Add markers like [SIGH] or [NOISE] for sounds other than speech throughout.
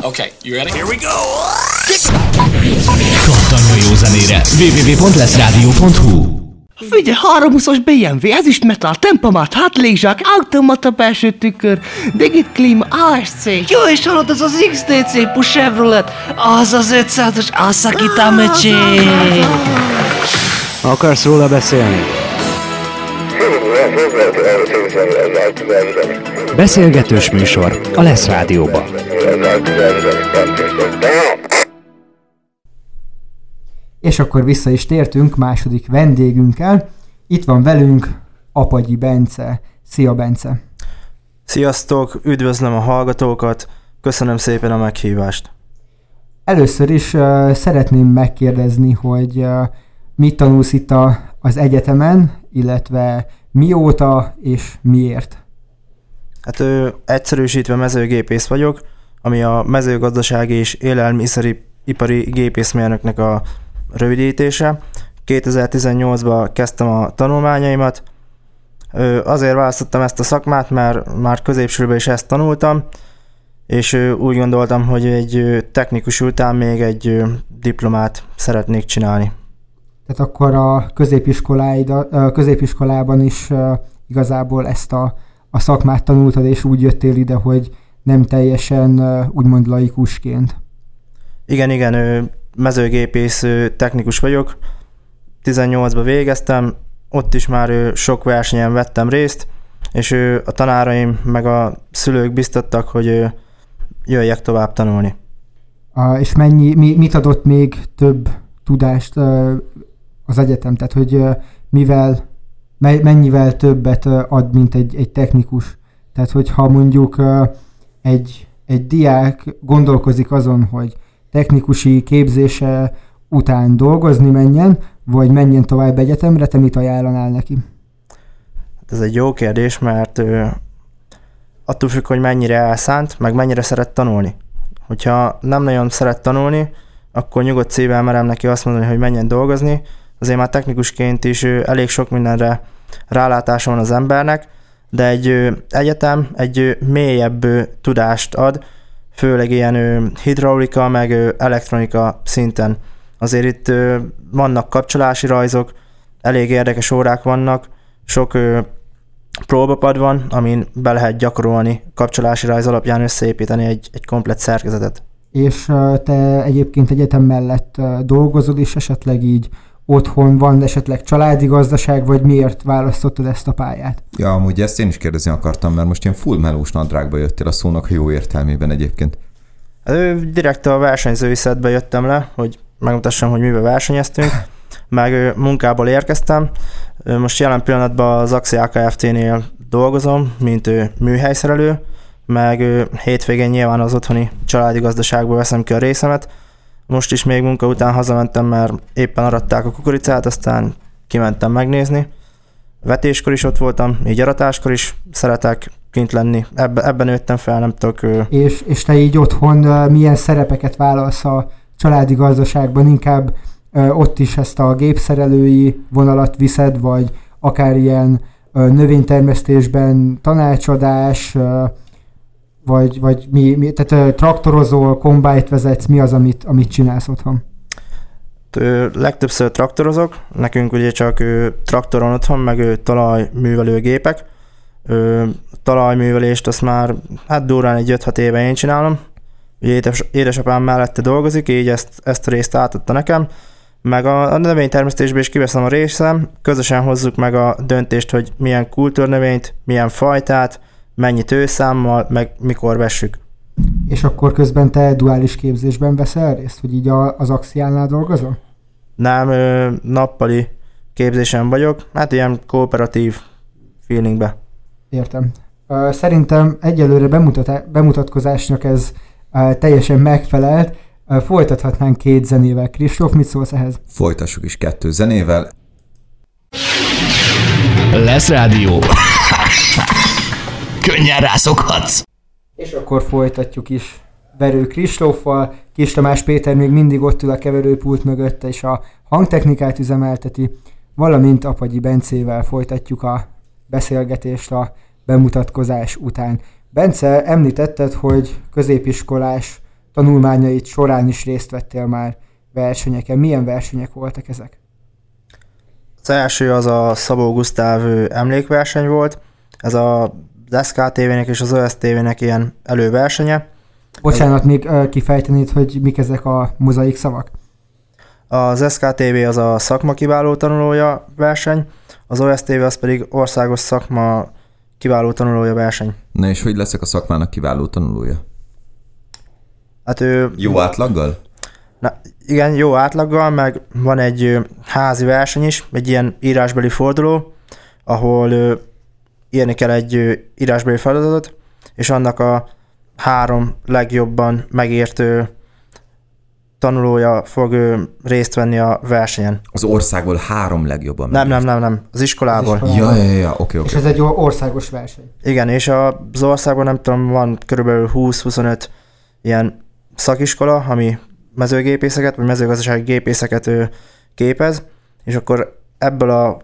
Okay, you ready? Here we go! Kattanj a jó zenére! www.leszradio.hu Figyelj, háromhuszas BMW, ez is metal, tempomat, hátlékzsák, automata belső tükör, digit klíma, ASC, jó és hallod, az az XDC Push Chevrolet, az az 500-as Asaki Tamechi. Akarsz róla beszélni? Beszélgetős műsor a Lesz Rádióban. És akkor vissza is tértünk második vendégünkkel. Itt van velünk Apagyi Bence. Szia Bence! Sziasztok, üdvözlöm a hallgatókat, köszönöm szépen a meghívást. Először is uh, szeretném megkérdezni, hogy uh, mit tanulsz itt a, az egyetemen, illetve mióta és miért? Hát ö, egyszerűsítve mezőgépész vagyok, ami a mezőgazdasági és élelmiszeripari gépészmérnöknek a rövidítése. 2018-ban kezdtem a tanulmányaimat. Azért választottam ezt a szakmát, mert már középsőben is ezt tanultam, és úgy gondoltam, hogy egy technikus után még egy diplomát szeretnék csinálni. Tehát akkor a középiskolában is igazából ezt a, a szakmát tanultad, és úgy jöttél ide, hogy nem teljesen úgymond laikusként. Igen, igen, mezőgépész technikus vagyok. 18-ba végeztem, ott is már sok versenyen vettem részt, és a tanáraim meg a szülők biztattak, hogy jöjjek tovább tanulni. Uh, és mennyi, mi, mit adott még több tudást az egyetem? Tehát, hogy mivel, me, mennyivel többet ad, mint egy, egy technikus? Tehát, hogyha mondjuk egy, egy diák gondolkozik azon, hogy technikusi képzése után dolgozni menjen, vagy menjen tovább egyetemre, te mit ajánlanál neki? Hát ez egy jó kérdés, mert ö, attól függ, hogy mennyire elszánt, meg mennyire szeret tanulni. Hogyha nem nagyon szeret tanulni, akkor nyugodt szívvel merem neki azt mondani, hogy menjen dolgozni. Azért már technikusként is elég sok mindenre rálátása van az embernek, de egy egyetem egy mélyebb tudást ad, főleg ilyen hidraulika, meg elektronika szinten. Azért itt vannak kapcsolási rajzok, elég érdekes órák vannak, sok próbapad van, amin be lehet gyakorolni kapcsolási rajz alapján összeépíteni egy, egy komplet szerkezetet. És te egyébként egyetem mellett dolgozol, és esetleg így otthon van esetleg családi gazdaság, vagy miért választottad ezt a pályát? Ja, amúgy ezt én is kérdezni akartam, mert most ilyen full melós nadrágba jöttél a szónak jó értelmében egyébként. Direkt a versenyzői szedbe jöttem le, hogy megmutassam, hogy mivel versenyeztünk, [LAUGHS] meg munkából érkeztem. Most jelen pillanatban az Axi Kft-nél dolgozom, mint műhelyszerelő, meg hétvégén nyilván az otthoni családi gazdaságból veszem ki a részemet. Most is még munka után hazamentem, mert éppen aratták a kukoricát, aztán kimentem megnézni. Vetéskor is ott voltam, így aratáskor is szeretek kint lenni. Ebbe, ebben nőttem fel, nem tudok És, és te így otthon milyen szerepeket válasz a családi gazdaságban? Inkább ott is ezt a gépszerelői vonalat viszed, vagy akár ilyen növénytermesztésben tanácsadás, vagy, vagy mi, mi tehát traktorozol, kombájt vezetsz, mi az, amit, amit csinálsz otthon? Legtöbbször traktorozok, nekünk ugye csak traktoron otthon, meg ö, talajművelő gépek. Ö, talajművelést azt már hát durván egy 5-6 éve én csinálom. Ugye édes, édesapám mellette dolgozik, így ezt, ezt a részt átadta nekem. Meg a, a növénytermesztésben is kiveszem a részem, közösen hozzuk meg a döntést, hogy milyen kultúrnövényt, milyen fajtát, mennyi tőszámmal, meg mikor vessük. És akkor közben te duális képzésben veszel részt, hogy így a, az Axiánál dolgozol? Nem, ö, nappali képzésen vagyok, hát ilyen kooperatív feelingbe. Értem. Ö, Szerintem egyelőre bemutat, bemutatkozásnak ez ö, teljesen megfelelt. Ö, Folytathatnánk két zenével. Kristóf, mit szólsz ehhez? Folytassuk is kettő zenével. Lesz rádió. Könnyen rászokhatsz. És akkor folytatjuk is Verő Kristóffal. Kis Tamás Péter még mindig ott ül a keverőpult mögött, és a hangtechnikát üzemelteti, valamint Apagyi Bencével folytatjuk a beszélgetést a bemutatkozás után. Bence, említetted, hogy középiskolás tanulmányait során is részt vettél már versenyeken. Milyen versenyek voltak ezek? Az első az a Szabó Gusztáv emlékverseny volt, ez a az SKTV-nek és az OSTV-nek ilyen előversenye. Bocsánat, még kifejtenéd, hogy mik ezek a mozaik szavak? Az SKTV az a szakma kiváló tanulója verseny, az OSTV az pedig országos szakma kiváló tanulója verseny. Na és hogy leszek a szakmának kiváló tanulója? Hát ő, Jó átlaggal? na, igen, jó átlaggal, meg van egy házi verseny is, egy ilyen írásbeli forduló, ahol írni kell egy írásbeli feladatot, és annak a három legjobban megért ö, tanulója fog részt venni a versenyen. Az országból három legjobban. Nem, nem, megért. nem, nem, az iskolából. Az iskolából. Ja, ja, ja, oké, És oké. ez egy or- országos verseny. Igen, és a- az országban nem tudom, van körülbelül 20-25 ilyen szakiskola, ami mezőgépészeket, vagy mezőgazdasági gépészeket képez, és akkor ebből a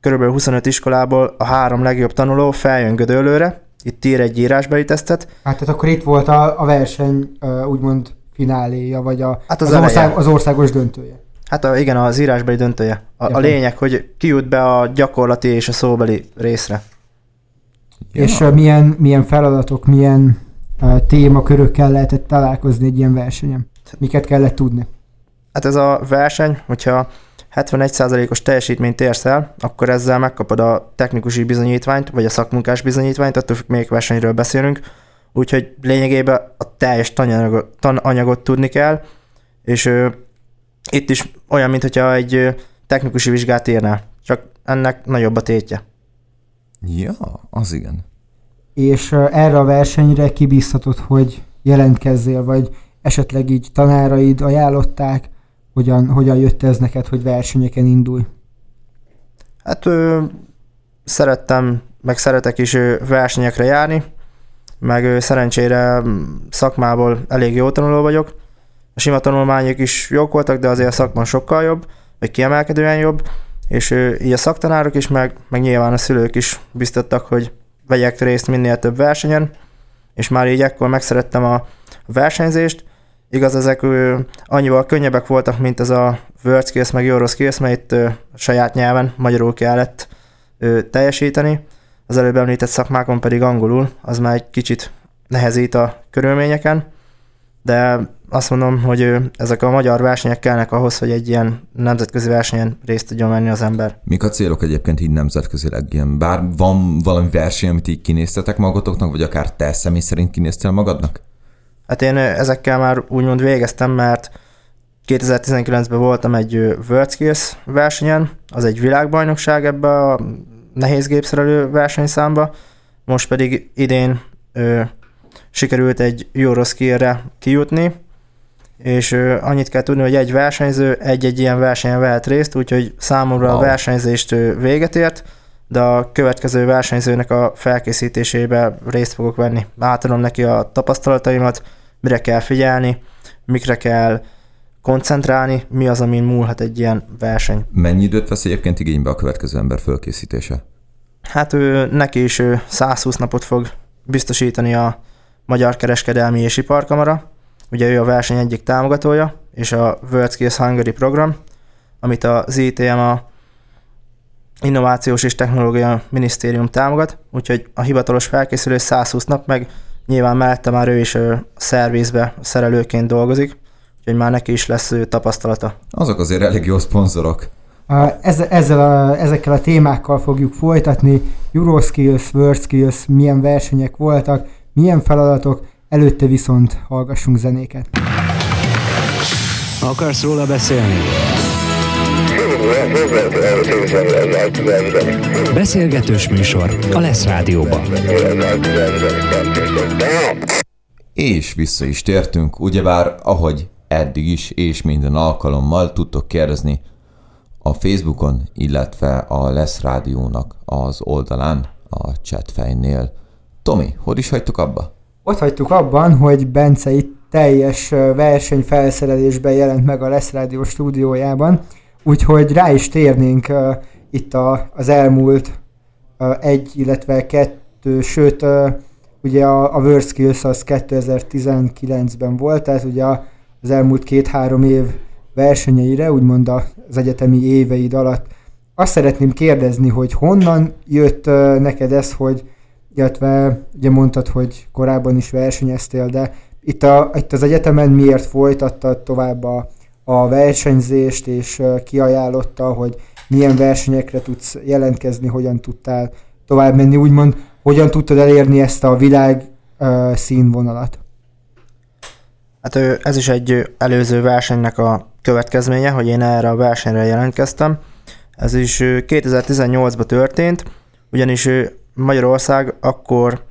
körülbelül 25 iskolából a három legjobb tanuló feljön Gödöllőre, itt ír egy írásbeli tesztet, Hát tehát akkor itt volt a, a verseny úgymond fináléja, vagy a, Hát az az, eleje. ország, az országos döntője. hát a, igen, az írásbeli döntője. A, a lényeg, hogy ki jut be a gyakorlati és a szóbeli részre. Ja. És ö, milyen, milyen feladatok, milyen ö, témakörökkel lehetett találkozni egy ilyen versenyen? Miket kellett tudni? Hát ez a verseny, hogyha 71%-os teljesítményt érsz el, akkor ezzel megkapod a technikusi bizonyítványt, vagy a szakmunkás bizonyítványt, attól függ, melyik versenyről beszélünk. Úgyhogy lényegében a teljes tananyagot, tananyagot tudni kell, és ö, itt is olyan, mint hogyha egy ö, technikusi vizsgát írnál, csak ennek nagyobb a tétje. Ja, az igen. És ö, erre a versenyre kibíztatod, hogy jelentkezzél, vagy esetleg így tanáraid ajánlották, hogyan, hogyan jött ez neked, hogy versenyeken indulj? Hát ö, szerettem, meg szeretek is versenyekre járni, meg ö, szerencsére szakmából elég jó tanuló vagyok. A sima tanulmányok is jók voltak, de azért a szakma sokkal jobb, vagy kiemelkedően jobb, és ö, így a szaktanárok is, meg, meg nyilván a szülők is biztattak, hogy vegyek részt minél több versenyen, és már így ekkor megszerettem a versenyzést. Igaz, ezek ö, annyival könnyebbek voltak, mint ez a World Skills meg Euroskills, mert itt saját nyelven, magyarul kellett teljesíteni. Az előbb említett szakmákon pedig angolul, az már egy kicsit nehezít a körülményeken, de azt mondom, hogy ezek a magyar versenyek kellnek ahhoz, hogy egy ilyen nemzetközi versenyen részt tudjon venni az ember. Mik a célok egyébként így nemzetközileg? Ilyen, bár van valami verseny, amit így kinéztetek magatoknak, vagy akár te személy szerint kinéztél magadnak? Hát én ezekkel már úgymond végeztem, mert 2019-ben voltam egy ö, World Skills versenyen, az egy világbajnokság ebbe a nehéz gépszerelő versenyszámba, most pedig idén ö, sikerült egy Euroskillre kijutni, és ö, annyit kell tudni, hogy egy versenyző egy-egy ilyen versenyen vehet részt, úgyhogy számomra Wow. a versenyzést véget ért, de a következő versenyzőnek a felkészítésébe részt fogok venni. Átadom neki a tapasztalataimat, mire kell figyelni, mikre kell koncentrálni, mi az, amin múlhat egy ilyen verseny. Mennyi időt vesz egyébként igénybe a következő ember fölkészítése? Hát ő, neki is ő 120 napot fog biztosítani a Magyar Kereskedelmi és Iparkamara. Ugye ő a verseny egyik támogatója, és a World Skills Hungary program, amit az ITM a Innovációs és Technológia Minisztérium támogat, úgyhogy a hivatalos felkészülő 120 nap, meg nyilván mellette már ő is ö, szervizbe szerelőként dolgozik, úgyhogy már neki is lesz tapasztalata. Azok azért elég jó szponzorok. A- Ezzel, ezzel a, ezekkel a témákkal fogjuk folytatni. Euroskills, World Skills, milyen versenyek voltak, milyen feladatok, előtte viszont hallgassunk zenéket. Akarsz róla beszélni? Beszélgetős műsor a Lesz Rádióban. És vissza is tértünk, ugyebár ahogy eddig is és minden alkalommal tudtok kérdezni a Facebookon, illetve a Lesz Rádiónak az oldalán, a chatfejnél. Tomi, hogy is hagytuk abba? Ott hagytuk abban, hogy Bence itt teljes versenyfelszerelésben jelent meg a Lesz Rádió stúdiójában, úgyhogy rá is térnénk uh, itt a, az elmúlt uh, egy, illetve kettő, sőt uh, ugye a, a World az 2019-ben volt, tehát ugye az elmúlt két-három év versenyeire, úgymond az egyetemi éveid alatt. Azt szeretném kérdezni, hogy honnan jött neked ez, hogy illetve ugye mondtad, hogy korábban is versenyeztél, de itt, a, itt az egyetemen miért folytattad tovább a, a versenyzést, és kiajánlotta, hogy milyen versenyekre tudsz jelentkezni, hogyan tudtál tovább menni, úgymond hogyan tudtad elérni ezt a világ uh, színvonalat? Hát ez is egy előző versenynek a következménye, hogy én erre a versenyre jelentkeztem. Ez is 2018-ban történt, ugyanis Magyarország akkor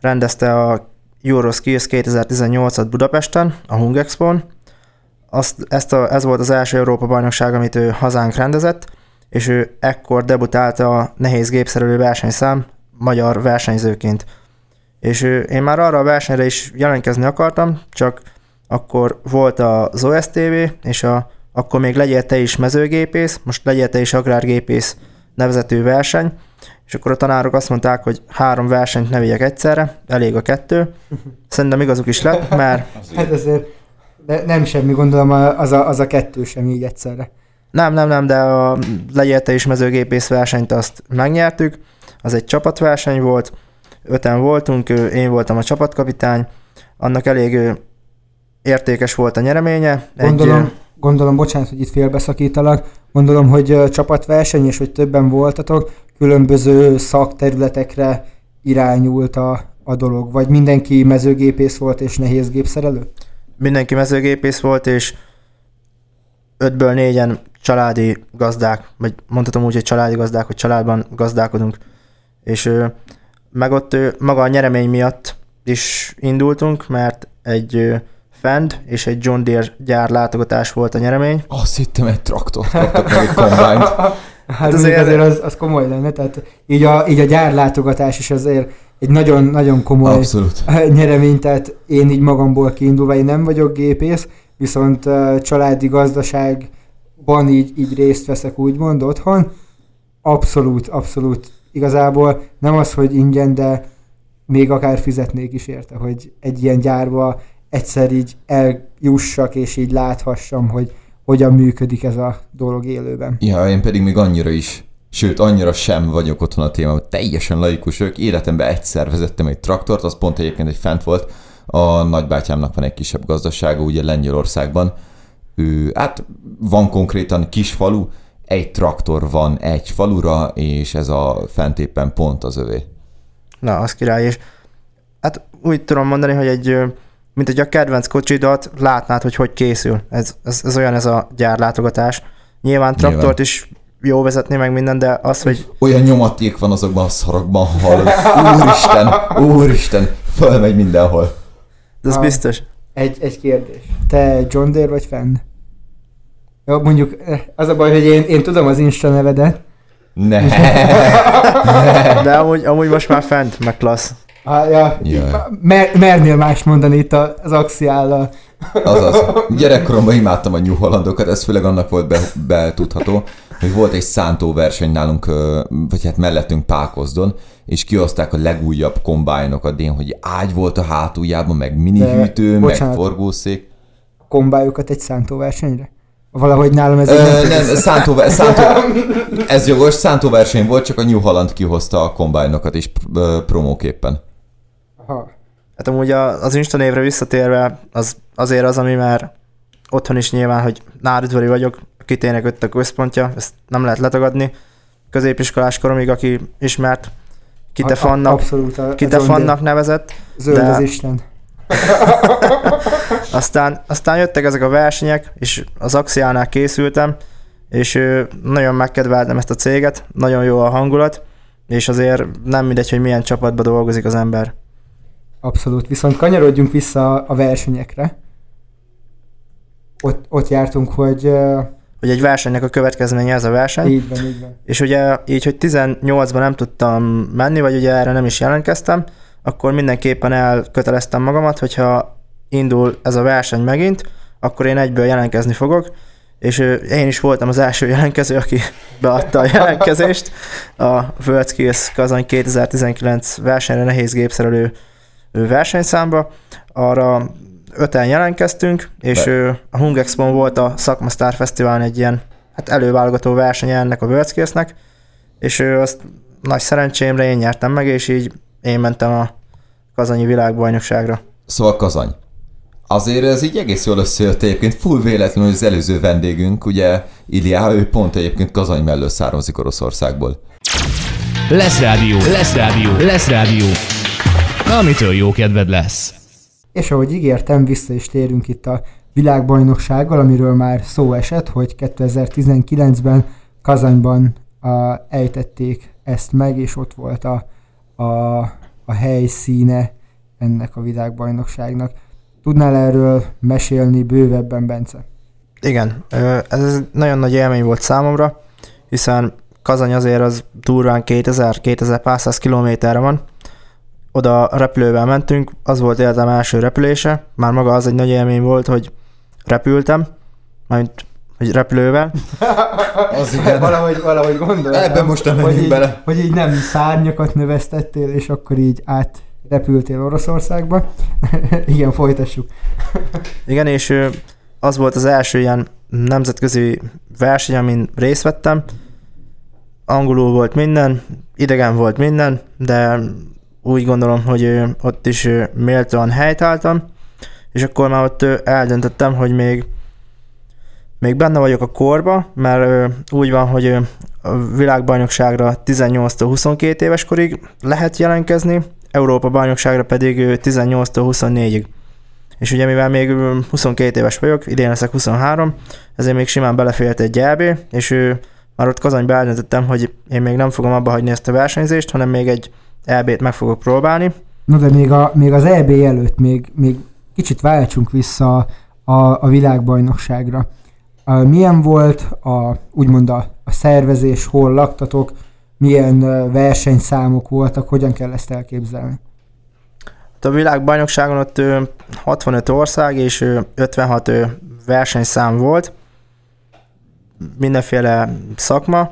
rendezte a Euroskills 2018-at Budapesten, a Hung Expo-n. Azt, ezt a, ez volt az első Európa bajnokság, amit ő hazánk rendezett, és ő ekkor debutált a nehéz gépszerelő versenyszám magyar versenyzőként. És ő, én már arra a versenyre is jelentkezni akartam, csak akkor volt az OSTV, és a, akkor még legyél te is mezőgépész, most legyél te is agrárgépész nevezető verseny, és akkor a tanárok azt mondták, hogy három versenyt ne vigyek egyszerre, elég a kettő. Szerintem igazuk is lett, mert... [LAUGHS] Hát azért de nem semmi, gondolom az a, az a kettő sem így egyszerre. Nem, nem, nem, de a legyélte is mezőgépész versenyt azt megnyertük, az egy csapatverseny volt, öten voltunk, én voltam a csapatkapitány, annak elég értékes volt a nyereménye. Gondolom, egy, gondolom bocsánat, hogy itt félbeszakítalak, gondolom, hogy csapatverseny, és hogy többen voltatok, különböző szakterületekre irányult a, a dolog, vagy mindenki mezőgépész volt és nehéz gépszerelő? Mindenki mezőgépész volt, és ötből négyen családi gazdák, vagy mondhatom úgy, hogy családi gazdák, hogy családban gazdálkodunk. És meg ott maga a nyeremény miatt is indultunk, mert egy Fend és egy John Deere gyár látogatás volt a nyeremény. Azt hittem egy traktor, kaptak meg egy kombányt. Hát azért, azért az, az komoly lenne, tehát így a, így a gyárlátogatás is azért egy nagyon-nagyon komoly Abszolút. [LAUGHS] nyeremény, tehát én így magamból kiindulva, én nem vagyok gépész, viszont családi gazdaságban így, így részt veszek úgymond otthon. Abszolút, abszolút. Igazából nem az, hogy ingyen, de még akár fizetnék is érte, hogy egy ilyen gyárba egyszer így eljussak, és így láthassam, hogy hogyan működik ez a dolog élőben. Ja, én pedig még annyira is, sőt, annyira sem vagyok otthon a témában, teljesen laikus vagyok. Életemben egyszer vezettem egy traktort, az pont egyébként egy fent volt. A nagybátyámnak van egy kisebb gazdasága, ugye Lengyelországban. Ő, hát van konkrétan kis falu, egy traktor van egy falura, és ez a fent éppen pont az övé. Na, az király, és hát úgy tudom mondani, hogy egy mint hogy a kedvenc kocsidat látnád, hogy hogy készül. Ez, ez, ez olyan ez a gyárlátogatás. Nyilván traktort Nyilván. is jó vezetni meg minden, de az, hogy... Olyan nyomaték van azokban a szarokban, hallod. Úristen, úristen, fölmegy mindenhol. De ez a, biztos. Egy, egy kérdés. Te John Deere vagy fenn? Jó, mondjuk eh, az a baj, hogy én, én tudom az Insta nevedet. Ne. [LAUGHS] De amúgy, amúgy most már fent, meg klassz. Ah, ja, mer, mernél más mondani itt az axiállal. Azaz. [LAUGHS] Gyerekkoromban imádtam a New Hollandokat, ez főleg annak volt be, betudható, hogy volt egy szántó verseny nálunk, vagy hát mellettünk Pákozdon, és kioszták a legújabb kombájnokat, én, hogy ágy volt a hátuljában, meg minihűtő, De, meg forgószék. Kombályokat egy szántó versenyre? Valahogy nálam ez Ö, nem, nem szántó, szántó, [LAUGHS] ez jogos, szántó verseny volt, csak a New Holland kihozta a kombájnokat is promóképpen. Aha. Hát amúgy az Insta névre visszatérve, az azért az, ami már otthon is nyilván, hogy náridvori vagyok, kitének öt a központja, ezt nem lehet letagadni. Középiskolás koromig, aki ismert, Kitefannak, Kitefannak nevezett. Zöld de... az Isten. [LAUGHS] aztán, aztán jöttek ezek a versenyek, és az Axiánál készültem, és nagyon megkedveltem ezt a céget, nagyon jó a hangulat, és azért nem mindegy, hogy milyen csapatban dolgozik az ember. Abszolút. Viszont kanyarodjunk vissza a versenyekre. Ott, ott jártunk, hogy... Hogy egy versenynek a következménye ez a verseny. Így van, így van. És ugye így, hogy 18-ban nem tudtam menni, vagy ugye erre nem is jelentkeztem, akkor mindenképpen elköteleztem magamat, hogyha indul ez a verseny megint, akkor én egyből jelentkezni fogok, és én is voltam az első jelentkező, aki [LAUGHS] beadta a jelentkezést a World Skills Kazany 2019 versenyre nehéz gépszerelő versenyszámba, arra öten jelentkeztünk, és Be- ö, a Hung Expo volt a Szakma Star Fesztiválon egy ilyen hát előválogató verseny ennek a World Skills-nek, és azt nagy szerencsémre én nyertem meg, és így én mentem a kazanyi világbajnokságra. Szóval Kazany. Azért ez így egész jól összejött egyébként, full véletlenül az előző vendégünk, ugye Iliá, ő pont egyébként Kazany mellől származik Oroszországból. Lesz rádió, lesz rádió, lesz rádió. Amitől jó kedved lesz. És ahogy ígértem, vissza is térünk itt a világbajnoksággal, amiről már szó esett, hogy 2019-ben Kazanyban a, ejtették ezt meg, és ott volt a, a, a helyszíne ennek a világbajnokságnak. Tudnál erről mesélni bővebben, Bence? Igen, ez nagyon nagy élmény volt számomra, hiszen Kazany azért az durván 2000-2000 pár száz kilométerre van. Oda repülővel mentünk, az volt életem első repülése, már maga az egy nagy élmény volt, hogy repültem, majd hogy repülővel. [LAUGHS] Az igen. valahogy, valahogy gondoltam, Ebben most nem hogy így, bele. hogy így nem szárnyakat növesztettél, és akkor így átrepültél Oroszországba. [LAUGHS] Igen, folytassuk. [LAUGHS] Igen, és az volt az első ilyen nemzetközi verseny, amin részt vettem. Angolul volt minden, idegen volt minden, de úgy gondolom, hogy ott is méltóan helytáltam, és akkor már ott eldöntöttem, hogy még még benne vagyok a korba, mert úgy van, hogy a világbajnokságra 18-22 éves korig lehet jelentkezni, Európa bajnokságra pedig ö, 18-24-ig. És ugye mivel még ö, 22 éves vagyok, idén leszek 23, ezért még simán belefért egy EB, és ö, már ott Kazanyba eldöntöttem, hogy én még nem fogom abba hagyni ezt a versenyzést, hanem még egy EB-t meg fogok próbálni. No de még, a, még az EB előtt még, még kicsit váltsunk vissza a, a világbajnokságra. A, milyen volt a, úgymond a, a szervezés, hol laktatok, milyen versenyszámok voltak, hogyan kell ezt elképzelni? Hát A világbajnokságon ott ö, 65 ország és ö, 56 ö, versenyszám volt, mindenféle szakma.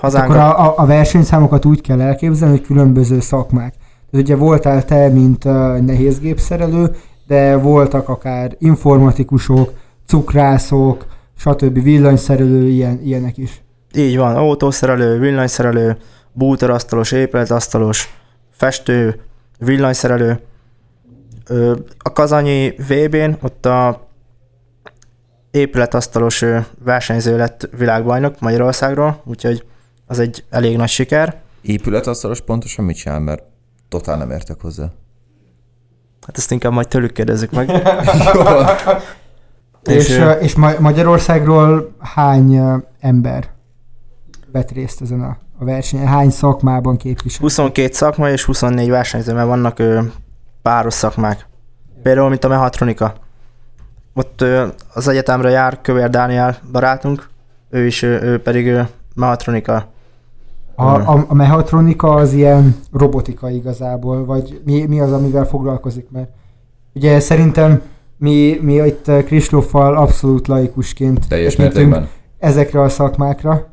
Hazánk Akkor a, a, versenyszámokat úgy kell elképzelni, hogy különböző szakmák. Tehát ugye voltál te, mint uh, nehézgépszerelő, de voltak akár informatikusok, cukrászok, stb. villanyszerelő, ilyen, ilyenek is. Így van, autószerelő, villanyszerelő, bútorasztalos, épületasztalos, festő, villanyszerelő. A kazanyi VB-n ott a épületasztalos versenyző lett világbajnok Magyarországról, úgyhogy az egy elég nagy siker. Épületasztalos pontosan mit csinál, mert totál nem értek hozzá. Hát ezt inkább majd tőlük kérdezzük meg. [LAUGHS] [LAUGHS] És, És, és, Ma- Magyarországról hány ember vett részt ezen a, a versenyen? Hány szakmában képvisel? 22 szakma és 24 versenyző, mert vannak ö, páros szakmák. Például, mint a mehatronika. Ott ö, az egyetemre jár Kövér Dániel barátunk, ő is, ö, ő pedig ö, mehatronika. A, a, a mechatronika az ilyen robotika igazából, vagy mi, mi az, amivel foglalkozik, mert ugye szerintem mi, mi itt Kristóffal abszolút laikusként Teljes mértékben. ezekre a szakmákra.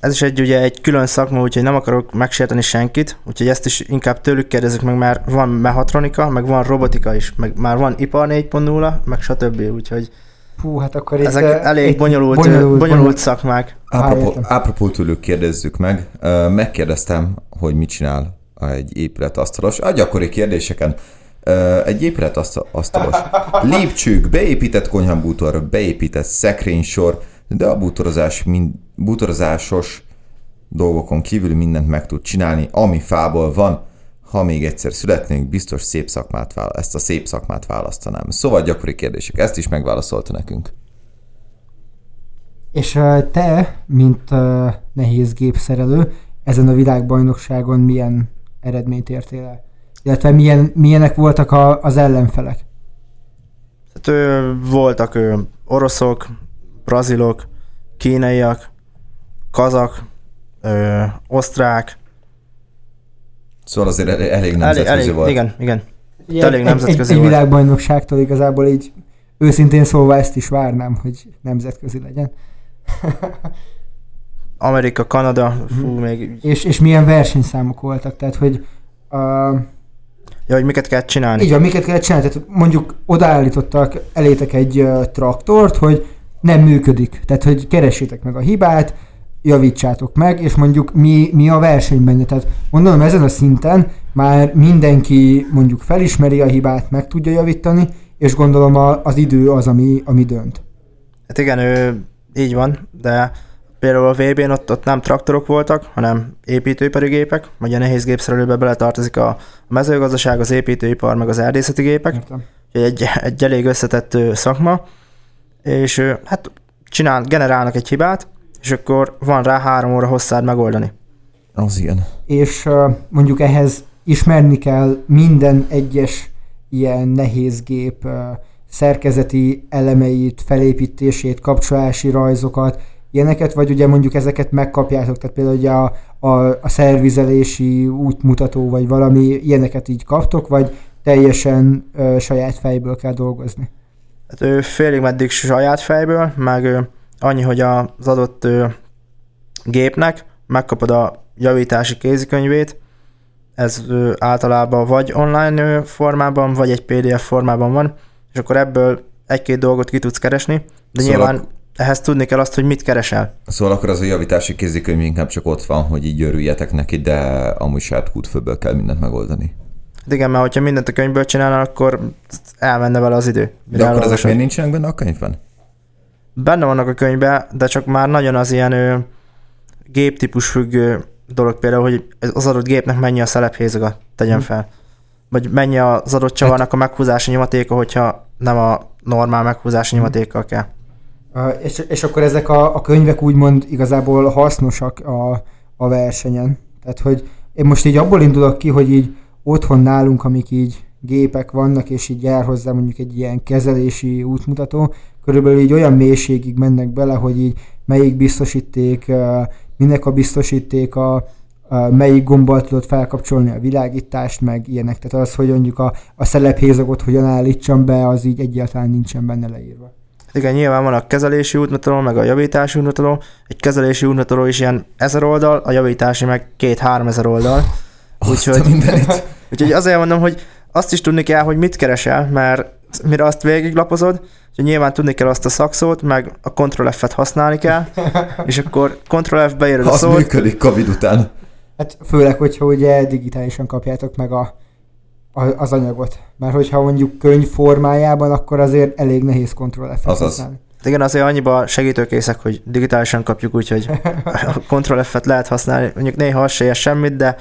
Ez is egy, ugye, egy külön szakma, úgyhogy nem akarok megsérteni senkit, úgyhogy ezt is inkább tőlük kérdezzük meg, mert van mehatronika, meg van robotika is, meg már van ipar 4.0, meg stb. Úgyhogy Fú, hát akkor itt, ezek uh, elég itt bonyolult, bonyolult, bonyolult, szakmák. Apropó, apropó tőlük kérdezzük meg. Megkérdeztem, hogy mit csinál egy épületasztalos. A gyakori kérdéseken. Egy épületasztalos. Lépcsők, beépített konyhabútor, beépített szekrénysor, de a bútorozás, mind, bútorozásos dolgokon kívül mindent meg tud csinálni, ami fából van. Ha még egyszer születnénk, biztos szép szakmát vála- ezt a szép szakmát választanám. Szóval gyakori kérdések, ezt is megválaszolta nekünk. És te, mint uh, nehéz gépszerelő, ezen a világbajnokságon milyen eredményt értél el? Illetve milyen, milyenek voltak a, az ellenfelek? Hát, ö, voltak ö, oroszok, brazilok, kínaiak, kazak, ö, osztrák, Szóval azért el- elég elég, nemzetközi elég, volt. igen, igen. Ugye Elég egy, nemzetközi egy, egy volt. világbajnokságtól igazából így őszintén szólva ezt is várnám, hogy nemzetközi legyen. [LAUGHS] Amerika, Kanada, fú, Mhm. még És, és milyen versenyszámok voltak, tehát hogy uh, Ja, hogy miket kell csinálni. Így van, miket kell csinálni? Tehát mondjuk odaállítottak elétek egy uh, traktort, hogy nem működik. Tehát, hogy keressétek meg a hibát, javítsátok meg, és mondjuk mi, mi a verseny benne. Tehát mondom, ezen a szinten már mindenki mondjuk felismeri a hibát, meg tudja javítani, és gondolom a, az idő az, ami, ami dönt. Hát igen, ő, így van, de például a VB-n ott, ott nem traktorok voltak, hanem építőipari gépek, vagy a nehéz gépszerelőbe beletartozik a mezőgazdaság, az építőipar, meg az erdészeti gépek. Értem. Egy, egy elég összetett szakma, és hát csinál, generálnak egy hibát, és akkor van rá három óra hosszád megoldani. Az igen. És mondjuk ehhez ismerni kell minden egyes ilyen nehéz gép szerkezeti elemeit, felépítését, kapcsolási rajzokat, ilyeneket, vagy ugye mondjuk ezeket megkapjátok, tehát például ugye a, a, a szervizelési útmutató, vagy valami ilyeneket így kaptok, vagy teljesen uh, saját fejből kell dolgozni. Hát ő félig meddig saját fejből, meg ö, annyi, hogy az adott gépnek megkapod a javítási kézikönyvét, ez általában vagy online formában, vagy egy PDF formában van, és akkor ebből egy-két dolgot ki tudsz keresni, de Szóval nyilván ehhez tudni kell azt, hogy mit keresel. Szóval akkor az a javítási kézikönyv inkább csak ott van, hogy így örüljetek neki, de amúgy saját kútfőből kell mindent megoldani. Hát igen, mert hogyha mindent a könyvből csinálnál, akkor elmenne vele az idő. De akkor ezek miért nincsenek benne a könyvben? Benne vannak a könyvben, de csak már nagyon az ilyen ö, géptípus függő dolog például, hogy az adott gépnek mennyi a szelephézaga, tegyen fel. Vagy mennyi az adott csavarnak a meghúzási nyomatéka, hogyha nem a normál meghúzási nyomatékkal kell. Uh, és, és akkor ezek a, a könyvek úgymond igazából hasznosak a, a versenyen. Tehát, hogy én most így abból indulok ki, hogy így otthon nálunk, amik így gépek vannak, és így jár hozzá mondjuk egy ilyen kezelési útmutató, körülbelül így olyan mélységig mennek bele, hogy így melyik biztosíték, minek a biztosítéka, uh, melyik gombbal tudod felkapcsolni a világítást, meg ilyenek. Tehát az, hogy mondjuk a, a szelephézagot hogyan állítsam be, az így egyáltalán nincsen benne leírva. Igen, nyilván van a kezelési útmutató, meg a javítási útmutató. Egy kezelési útmutató is ilyen ezer oldal, a javítási meg két-három ezer oldal. A Úgyhogy, [LAUGHS] úgyhogy azért mondom, hogy azt is tudni kell, hogy mit keresel, mert mire azt végiglapozod, hogy nyilván tudni kell azt a szakszót, meg a Ctrl F-et használni kell, [LAUGHS] és akkor Ctrl F beírod a Az szót, működik Covid után. Hát főleg, hogyha ugye digitálisan kapjátok meg a, a, az anyagot. Mert hogyha mondjuk könyv formájában, akkor azért elég nehéz Ctrl F-et Azaz. használni. igen, azért annyiba segítőkészek, hogy digitálisan kapjuk, úgyhogy [LAUGHS] a Ctrl F-et lehet használni. Mondjuk néha az se semmit, de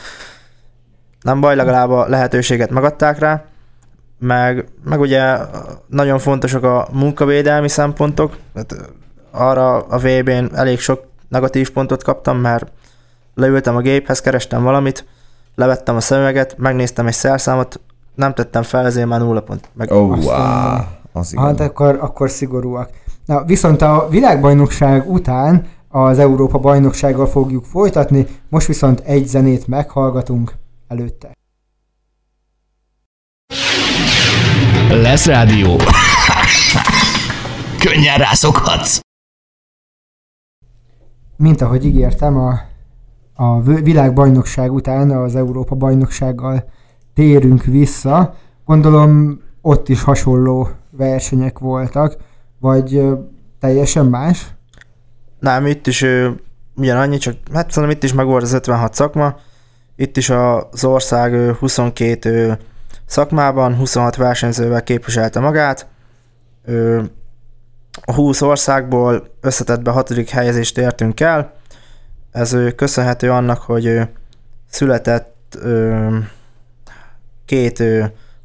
nem baj, legalább a lehetőséget megadták rá. Meg, meg ugye nagyon fontosak a munkavédelmi szempontok. Hát arra a VB-n elég sok negatív pontot kaptam, mert leültem a géphez, kerestem valamit, levettem a szemüveget, megnéztem egy szerszámot, nem tettem fel, ezért már nulla pont. Meg Azt wow. Az igen. Hát akkor, akkor szigorúak. Na, viszont a világbajnokság után az Európa bajnoksággal fogjuk folytatni, most viszont egy zenét meghallgatunk előtte. Lesz rádió. Könnyen rászokhatsz. Mint ahogy ígértem, a, a világbajnokság után az Európa bajnoksággal térünk vissza. Gondolom ott is hasonló versenyek voltak, vagy teljesen más? Nem, itt is ugyanannyi, csak hát szerintem itt is meg volt az 56 szakma. Itt is az ország ő, 22 ő, szakmában, 26 versenyzővel képviselte magát. A 20 országból összetettbe hatodik helyezést értünk el. Ez köszönhető annak, hogy született két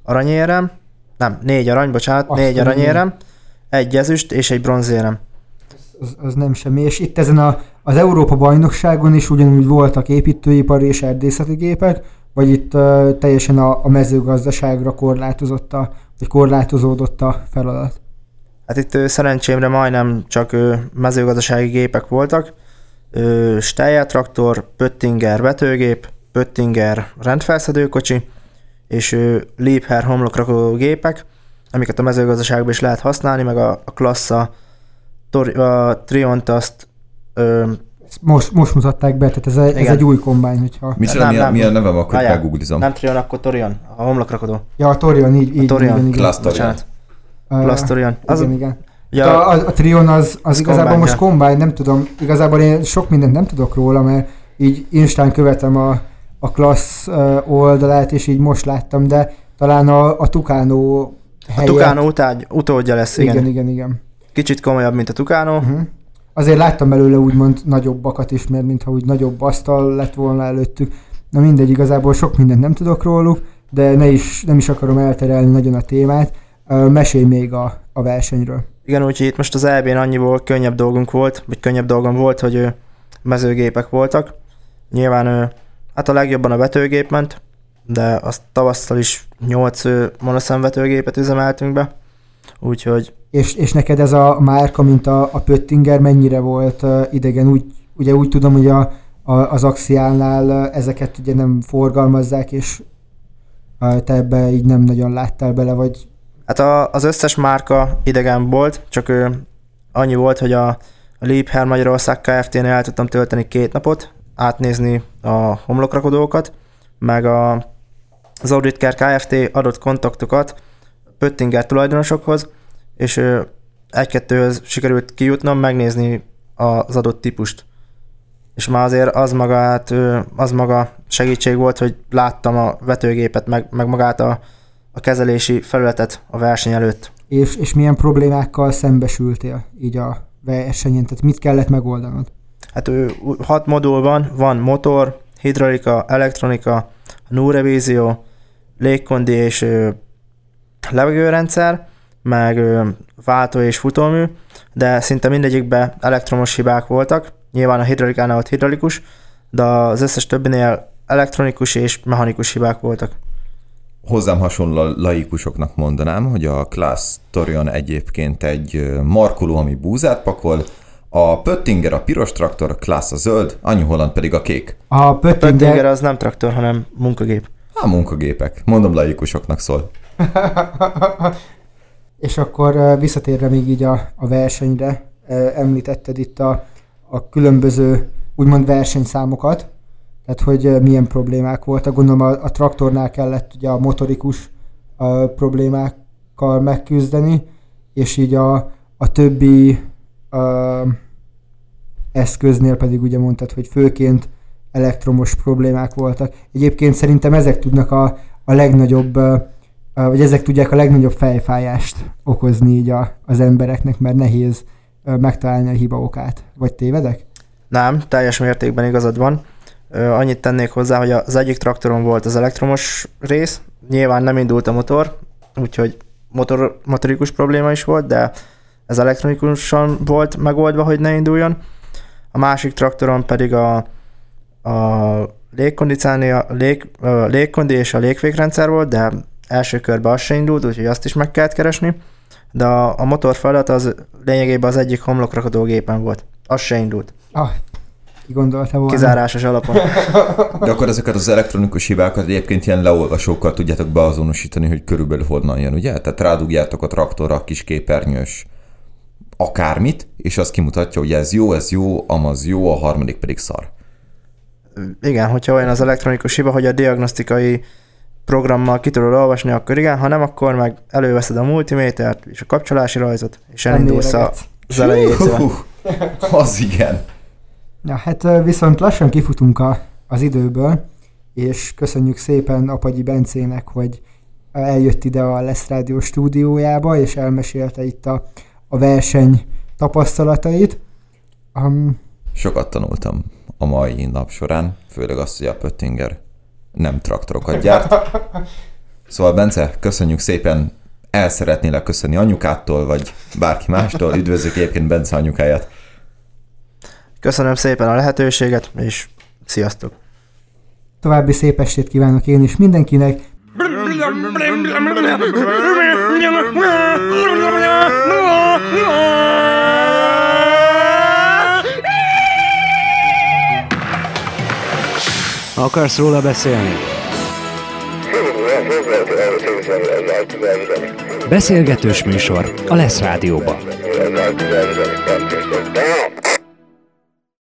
aranyérem, nem, négy arany, bocsánat, Azt négy aranyérem, egy ezüst és egy bronzérem. Az, az nem semmi. És itt ezen a, az Európa bajnokságon is ugyanúgy voltak építőipari és erdészeti gépek, vagy itt uh, teljesen a, a mezőgazdaságra korlátozott a, vagy korlátozódott a feladat? Hát itt ö, szerencsémre majdnem csak ö, mezőgazdasági gépek voltak. Ö, Steyr traktor, Pöttinger vetőgép, Pöttinger rendfelszedőkocsi, és ö, Liebherr homlokrakó gépek, amiket a mezőgazdaságban is lehet használni, meg a, a Klassa, Tor, a Triont azt ö, most, most mutatták be, tehát ez, egy- ez egy új kombány, hogyha... Micsoda, Nem, milyen, milyen nevem, akkor Várjál, meggooglizom. Nem Trion, akkor Torion, a homlokrakodó. Ja, a Torion, így, így Torion. igen, igen. Class Torion. Plus Torion. Az, igen, igen. Ja, a, a Trion az, az az igazából most combine, nem tudom, igazából én sok mindent nem tudok róla, mert így Instán követem a, a klassz ö, oldalát, és így most láttam, de talán a, a Tucano a helyett... Tucano utágy, utódja lesz, igen. Igen, igen, igen. Kicsit komolyabb, mint a Tucano. Uh-huh. Azért láttam belőle úgymond nagyobbakat is, mert mintha úgy nagyobb asztal lett volna előttük. Na mindegy, igazából sok mindent nem tudok róluk, de ne is, nem is akarom elterelni nagyon a témát. Mesélj még a, a versenyről. Igen, úgyhogy itt most az EB-n annyiból könnyebb dolgunk volt, vagy könnyebb dolgom volt, hogy mezőgépek voltak. Nyilván hát a legjobban a vetőgép ment, de azt tavasszal is 8 monoszemvetőgépet üzemeltünk be, úgyhogy És, és neked ez a márka, mint a, a Pöttinger mennyire volt idegen? Úgy, ugye úgy tudom, hogy a, a, az Axiálnál uh, ezeket ugye nem forgalmazzák, és te ebbe így nem nagyon láttál bele, vagy Hát a, az összes márka idegen volt, csak ő, annyi volt, hogy a, a Liebherr Magyarország Kft-nél el tudtam tölteni két napot, átnézni a homlokrakodókat, meg a, az Auditker Kft. adott kontaktokat Pöttinger tulajdonosokhoz, és egy-kettőhöz sikerült kijutnom, megnézni az adott típust. És már azért az maga, ő, az maga segítség volt, hogy láttam a vetőgépet, meg, meg magát a, a kezelési felületet a verseny előtt. és, és milyen problémákkal szembesültél így a versenyen? Tehát mit kellett megoldanod? Hát ő hat modul van, van motor, hidraulika, elektronika, núrevízió, légkondi és levegőrendszer, meg váltó és futómű, de szinte mindegyikben elektromos hibák voltak. Nyilván a hidraulikánál ott hidraulikus, de az összes többinél elektronikus és mechanikus hibák voltak. Hozzám hasonló laikusoknak mondanám, hogy a Class Torion egyébként egy markoló, ami búzát pakol, a Pöttinger a piros traktor, a Class a zöld, a New Holland pedig a kék. A Pöttinger Pöttinger, az nem traktor, hanem munkagép. A munkagépek. Mondom, laikusoknak szól. [LAUGHS] és akkor visszatérve még így a, a versenyre, említetted itt a, a különböző úgymond versenyszámokat, tehát hogy milyen problémák voltak. Gondolom a, a traktornál kellett ugye a motorikus ö, problémákkal megküzdeni, és így a, a többi ö, eszköznél pedig ugye mondtad, hogy főként elektromos problémák voltak. Egyébként szerintem ezek tudnak a, a legnagyobb, vagy ezek tudják a legnagyobb fejfájást okozni így a, az embereknek, mert nehéz megtalálni a hiba okát. Vagy tévedek? Nem, teljes mértékben igazad van. Annyit tennék hozzá, hogy az egyik traktoron volt az elektromos rész, nyilván nem indult a motor, úgyhogy motor, motorikus probléma is volt, de ez elektronikusan volt megoldva, hogy ne induljon. A másik traktoron pedig a, a a lég, a légkondi és a légfékrendszer volt, de első körben az se indult, úgyhogy azt is meg kellett keresni. De a, a motor feladat az lényegében az egyik homlokrakadó gépen volt. Az se indult. Ah, ki gondolta volna. Kizárásos alapon. [LAUGHS] De akkor ezeket az elektronikus hibákat egyébként ilyen leolvasókkal tudjátok beazonosítani, hogy körülbelül honnan jön, ugye? Tehát rádugjátok a traktorra a kis képernyős akármit, és az kimutatja, hogy ez jó, ez jó, amaz jó, a harmadik pedig szar. Igen, hogyha olyan az elektronikus hiba, hogy a diagnosztikai programmal ki tudod olvasni, akkor igen, ha nem, akkor meg előveszed a multimétert és a kapcsolási rajzot, és elindulsz a- az elejétől. Az igen. Ja, hát viszont lassan kifutunk a, az időből, és köszönjük szépen Apagyi Bencének, hogy eljött ide a Lesz Rádió stúdiójába, és elmesélte itt a, a verseny tapasztalatait. Um, Sokat tanultam a mai nap során, főleg azt, hogy a Pöttinger nem traktorokat gyárt. Szóval Bence, köszönjük szépen, el szeretnélek köszönni anyukától, vagy bárki mástól. Üdvözlök egyébként Bence anyukáját. Köszönöm szépen a lehetőséget, és sziasztok! további szép estét kívánok én is mindenkinek. [LAUGHS] Akarsz róla beszélni? Beszélgetős műsor a Lesz Rádióban.